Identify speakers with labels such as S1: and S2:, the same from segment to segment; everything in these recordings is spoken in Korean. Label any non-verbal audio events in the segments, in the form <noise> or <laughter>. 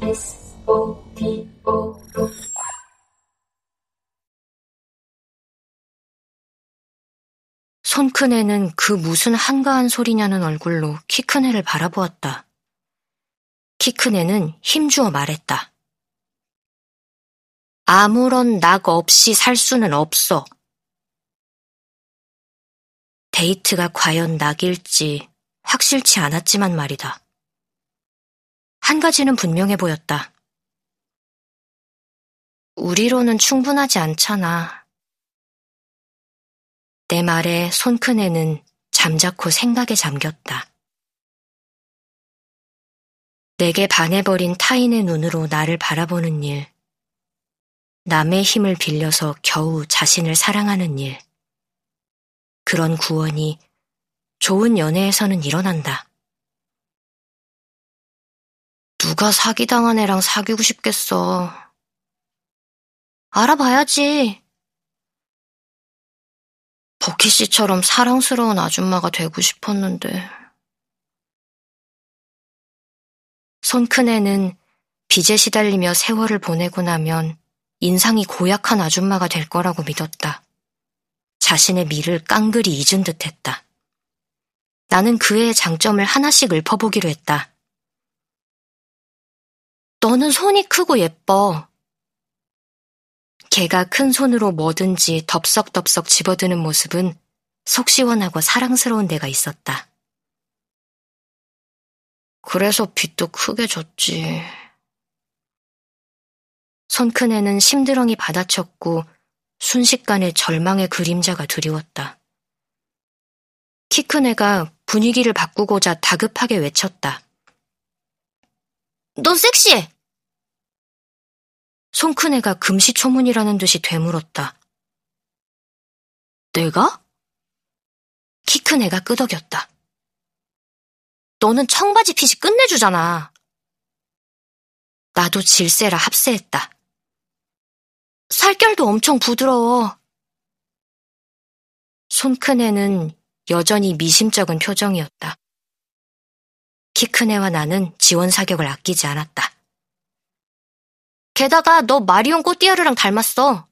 S1: S O D O 손큰 애는 그 무슨 한가한 소리냐는 얼굴로 키 큰 애를 바라보았다. 키 큰 애는 힘주어 말했다. 아무런 낙 없이 살 수는 없어. 데이트가 과연 낙일지 확실치 않았지만 말이다. 한 가지는 분명해 보였다. 우리로는 충분하지 않잖아. 내 말에 손큰 애는 잠자코 생각에 잠겼다. 내게 반해버린 타인의 눈으로 나를 바라보는 일, 남의 힘을 빌려서 겨우 자신을 사랑하는 일, 그런 구원이 좋은 연애에서는 일어난다. 누가 사기당한 애랑 사귀고 싶겠어. 알아봐야지. 버키 씨처럼 사랑스러운 아줌마가 되고 싶었는데. 손큰 애는 빚에 시달리며 세월을 보내고 나면 인상이 고약한 아줌마가 될 거라고 믿었다. 자신의 미를 깡그리 잊은 듯 했다. 나는 그의 장점을 하나씩 읊어보기로 했다. 너는 손이 크고 예뻐. 걔가 큰 손으로 뭐든지 덥석덥석 집어드는 모습은 속 시원하고 사랑스러운 데가 있었다. 그래서 빚도 크게 졌지. 손큰 애는 심드렁이 받아쳤고 순식간에 절망의 그림자가 드리웠다. 키 큰 애가 분위기를 바꾸고자 다급하게 외쳤다. 넌 섹시해! 손큰 애가 금시초문이라는 듯이 되물었다. 내가? 키 큰 애가 끄덕였다. 너는 청바지 핏이 끝내주잖아. 나도 질세라 합세했다. 살결도 엄청 부드러워. 손 큰 애는 여전히 미심쩍은 표정이었다. 키 큰 애와 나는 지원 사격을 아끼지 않았다. 게다가 너 마리온 꼬띠아르랑 닮았어.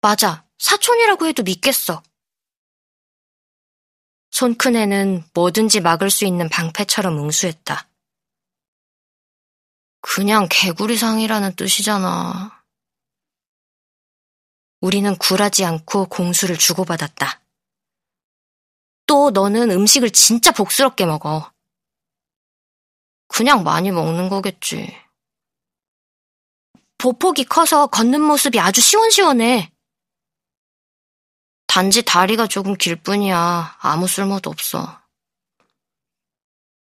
S1: 맞아. 사촌이라고 해도 믿겠어. 손 큰 애는 뭐든지 막을 수 있는 방패처럼 응수했다. 그냥 개구리상이라는 뜻이잖아. 우리는 굴하지 않고 공수를 주고받았다. 또 너는 음식을 진짜 복스럽게 먹어. 그냥 많이 먹는 거겠지. 보폭이 커서 걷는 모습이 아주 시원시원해. 단지 다리가 조금 길 뿐이야. 아무 쓸모도 없어.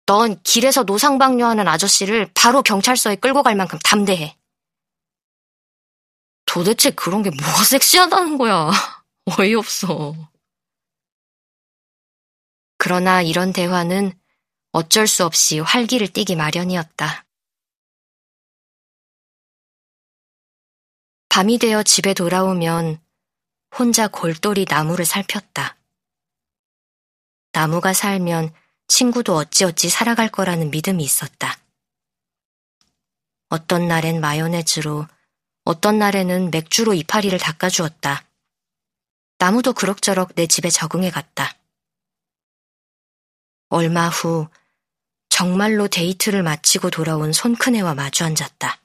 S1: 넌 길에서 노상방뇨하는 아저씨를 바로 경찰서에 끌고 갈 만큼 담대해. 도대체 그런 게 뭐가 섹시하다는 거야. <laughs> 어이없어. 그러나 이런 대화는 어쩔 수 없이 활기를 띠기 마련이었다. 밤이 되어 집에 돌아오면 혼자 골똘히 나무를 살폈다. 나무가 살면 친구도 어찌어찌 살아갈 거라는 믿음이 있었다. 어떤 날엔 마요네즈로, 어떤 날에는 맥주로 이파리를 닦아주었다. 나무도 그럭저럭 내 집에 적응해 갔다. 얼마 후 정말로 데이트를 마치고 돌아온 손큰애와 마주 앉았다.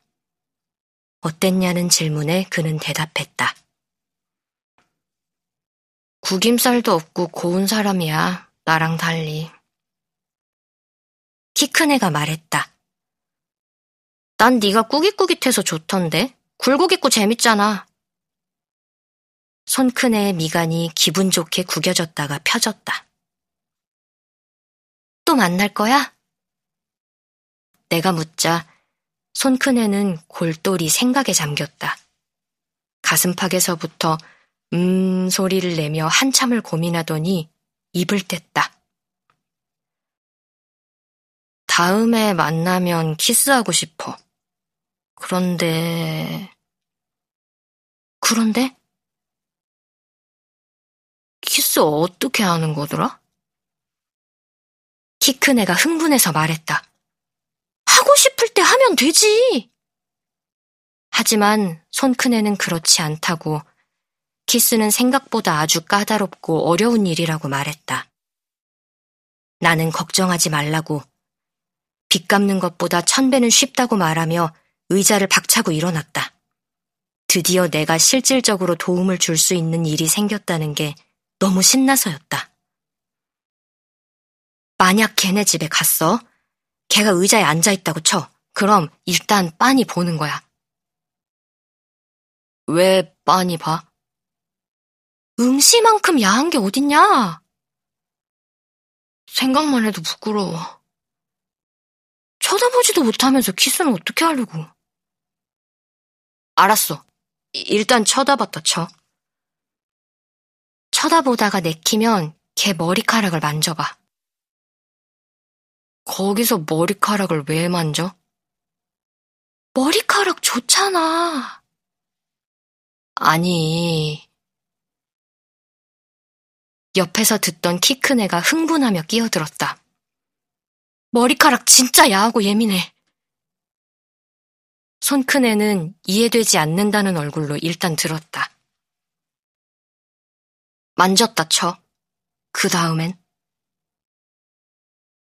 S1: 어땠냐는 질문에 그는 대답했다. 구김살도 없고 고운 사람이야, 나랑 달리. 키 큰 애가 말했다. 난 네가 꾸깃꾸깃해서 좋던데? 굴곡있고 재밌잖아. 손 큰 애의 미간이 기분 좋게 구겨졌다가 펴졌다. 또 만날 거야? 내가 묻자 손큰 애는 골똘히 생각에 잠겼다. 가슴팍에서부터 음 소리를 내며 한참을 고민하더니 입을 뗐다. 다음에 만나면 키스하고 싶어. 그런데, 그런데? 키스 어떻게 하는 거더라? 키 큰 애가 흥분해서 말했다. 하고 싶을 하면 되지! 하지만 손 큰애는 그렇지 않다고 키스는 생각보다 아주 까다롭고 어려운 일이라고 말했다. 나는 걱정하지 말라고 빚 갚는 것보다 천 배는 쉽다고 말하며 의자를 박차고 일어났다. 드디어 내가 실질적으로 도움을 줄 수 있는 일이 생겼다는 게 너무 신나서였다. 만약 걔네 집에 갔어? 걔가 의자에 앉아 있다고 쳐. 그럼 일단 빤히 보는 거야. 왜 빤히 봐? 응시만큼 야한 게 어딨냐? 생각만 해도 부끄러워. 쳐다보지도 못하면서 키스는 어떻게 하려고. 알았어. 일단 쳐다봤다 쳐. 쳐다보다가 내키면 걔 머리카락을 만져봐. 거기서 머리카락을 왜 만져? 머리카락 좋잖아. 아니. 옆에서 듣던 키 큰 애가 흥분하며 끼어들었다. 머리카락 진짜 야하고 예민해. 손 큰 애는 이해되지 않는다는 얼굴로 일단 들었다. 만졌다 쳐. 그 다음엔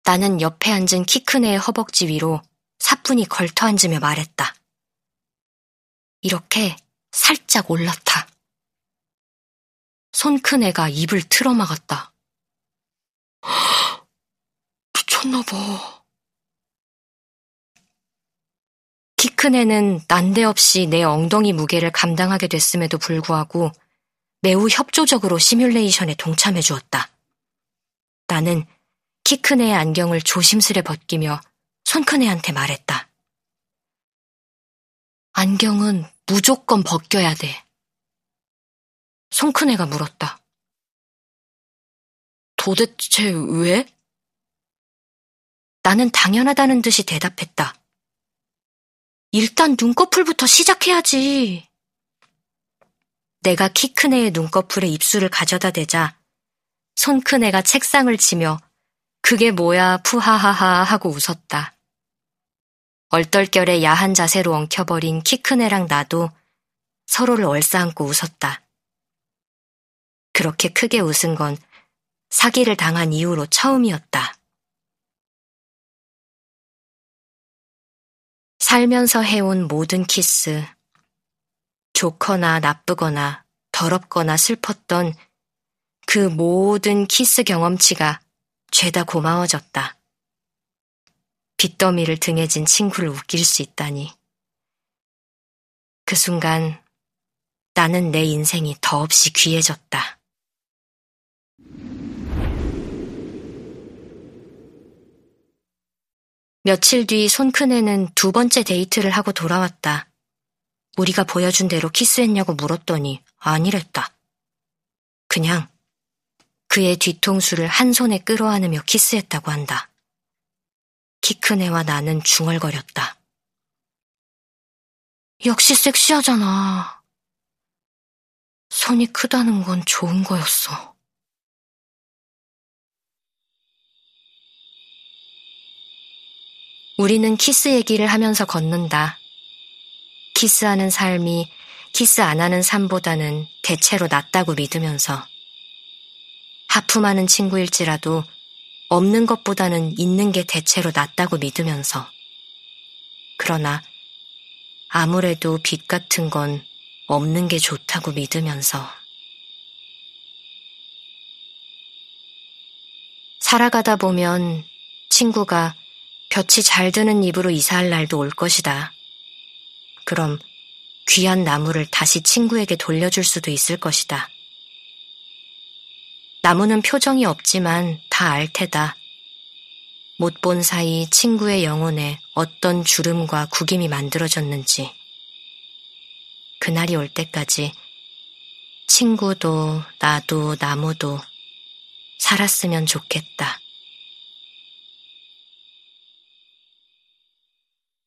S1: 나는 옆에 앉은 키 큰 애의 허벅지 위로 사뿐히 걸터 앉으며 말했다. 이렇게 살짝 올라타. 손 큰 애가 입을 틀어막았다. <gasps> 미쳤나봐. 키 큰 애는 난데없이 내 엉덩이 무게를 감당하게 됐음에도 불구하고 매우 협조적으로 시뮬레이션에 동참해 주었다. 나는 키 큰 애의 안경을 조심스레 벗기며 손큰 애한테 말했다. 안경은 무조건 벗겨야 돼. 손큰 애가 물었다. 도대체 왜? 나는 당연하다는 듯이 대답했다. 일단 눈꺼풀부터 시작해야지. 내가 키 큰 애의 눈꺼풀에 입술을 가져다 대자 손 큰 애가 책상을 치며 그게 뭐야 푸하하하 하고 웃었다. 얼떨결에 야한 자세로 엉켜버린 키 큰 애랑 나도 서로를 얼싸안고 웃었다. 그렇게 크게 웃은 건 사기를 당한 이후로 처음이었다. 살면서 해온 모든 키스, 좋거나 나쁘거나 더럽거나 슬펐던 그 모든 키스 경험치가 죄다 고마워졌다. 빚더미를 등에 진 친구를 웃길 수 있다니. 그 순간 나는 내 인생이 더없이 귀해졌다. 며칠 뒤 손 큰애는 두 번째 데이트를 하고 돌아왔다. 우리가 보여준 대로 키스했냐고 물었더니 아니랬다. 그냥 그의 뒤통수를 한 손에 끌어안으며 키스했다고 한다. 키 큰 애와 나는 중얼거렸다. 역시 섹시하잖아. 손이 크다는 건 좋은 거였어. 우리는 키스 얘기를 하면서 걷는다. 키스하는 삶이 키스 안 하는 삶보다는 대체로 낫다고 믿으면서 하품하는 친구일지라도 없는 것보다는 있는 게 대체로 낫다고 믿으면서 그러나 아무래도 빚 같은 건 없는 게 좋다고 믿으면서 살아가다 보면 친구가 볕이 잘 드는 입으로 이사할 날도 올 것이다. 그럼 귀한 나무를 다시 친구에게 돌려줄 수도 있을 것이다. 나무는 표정이 없지만 다 알 테다. 못 본 사이 친구의 영혼에 어떤 주름과 구김이 만들어졌는지. 그날이 올 때까지 친구도 나도 나무도 살았으면 좋겠다.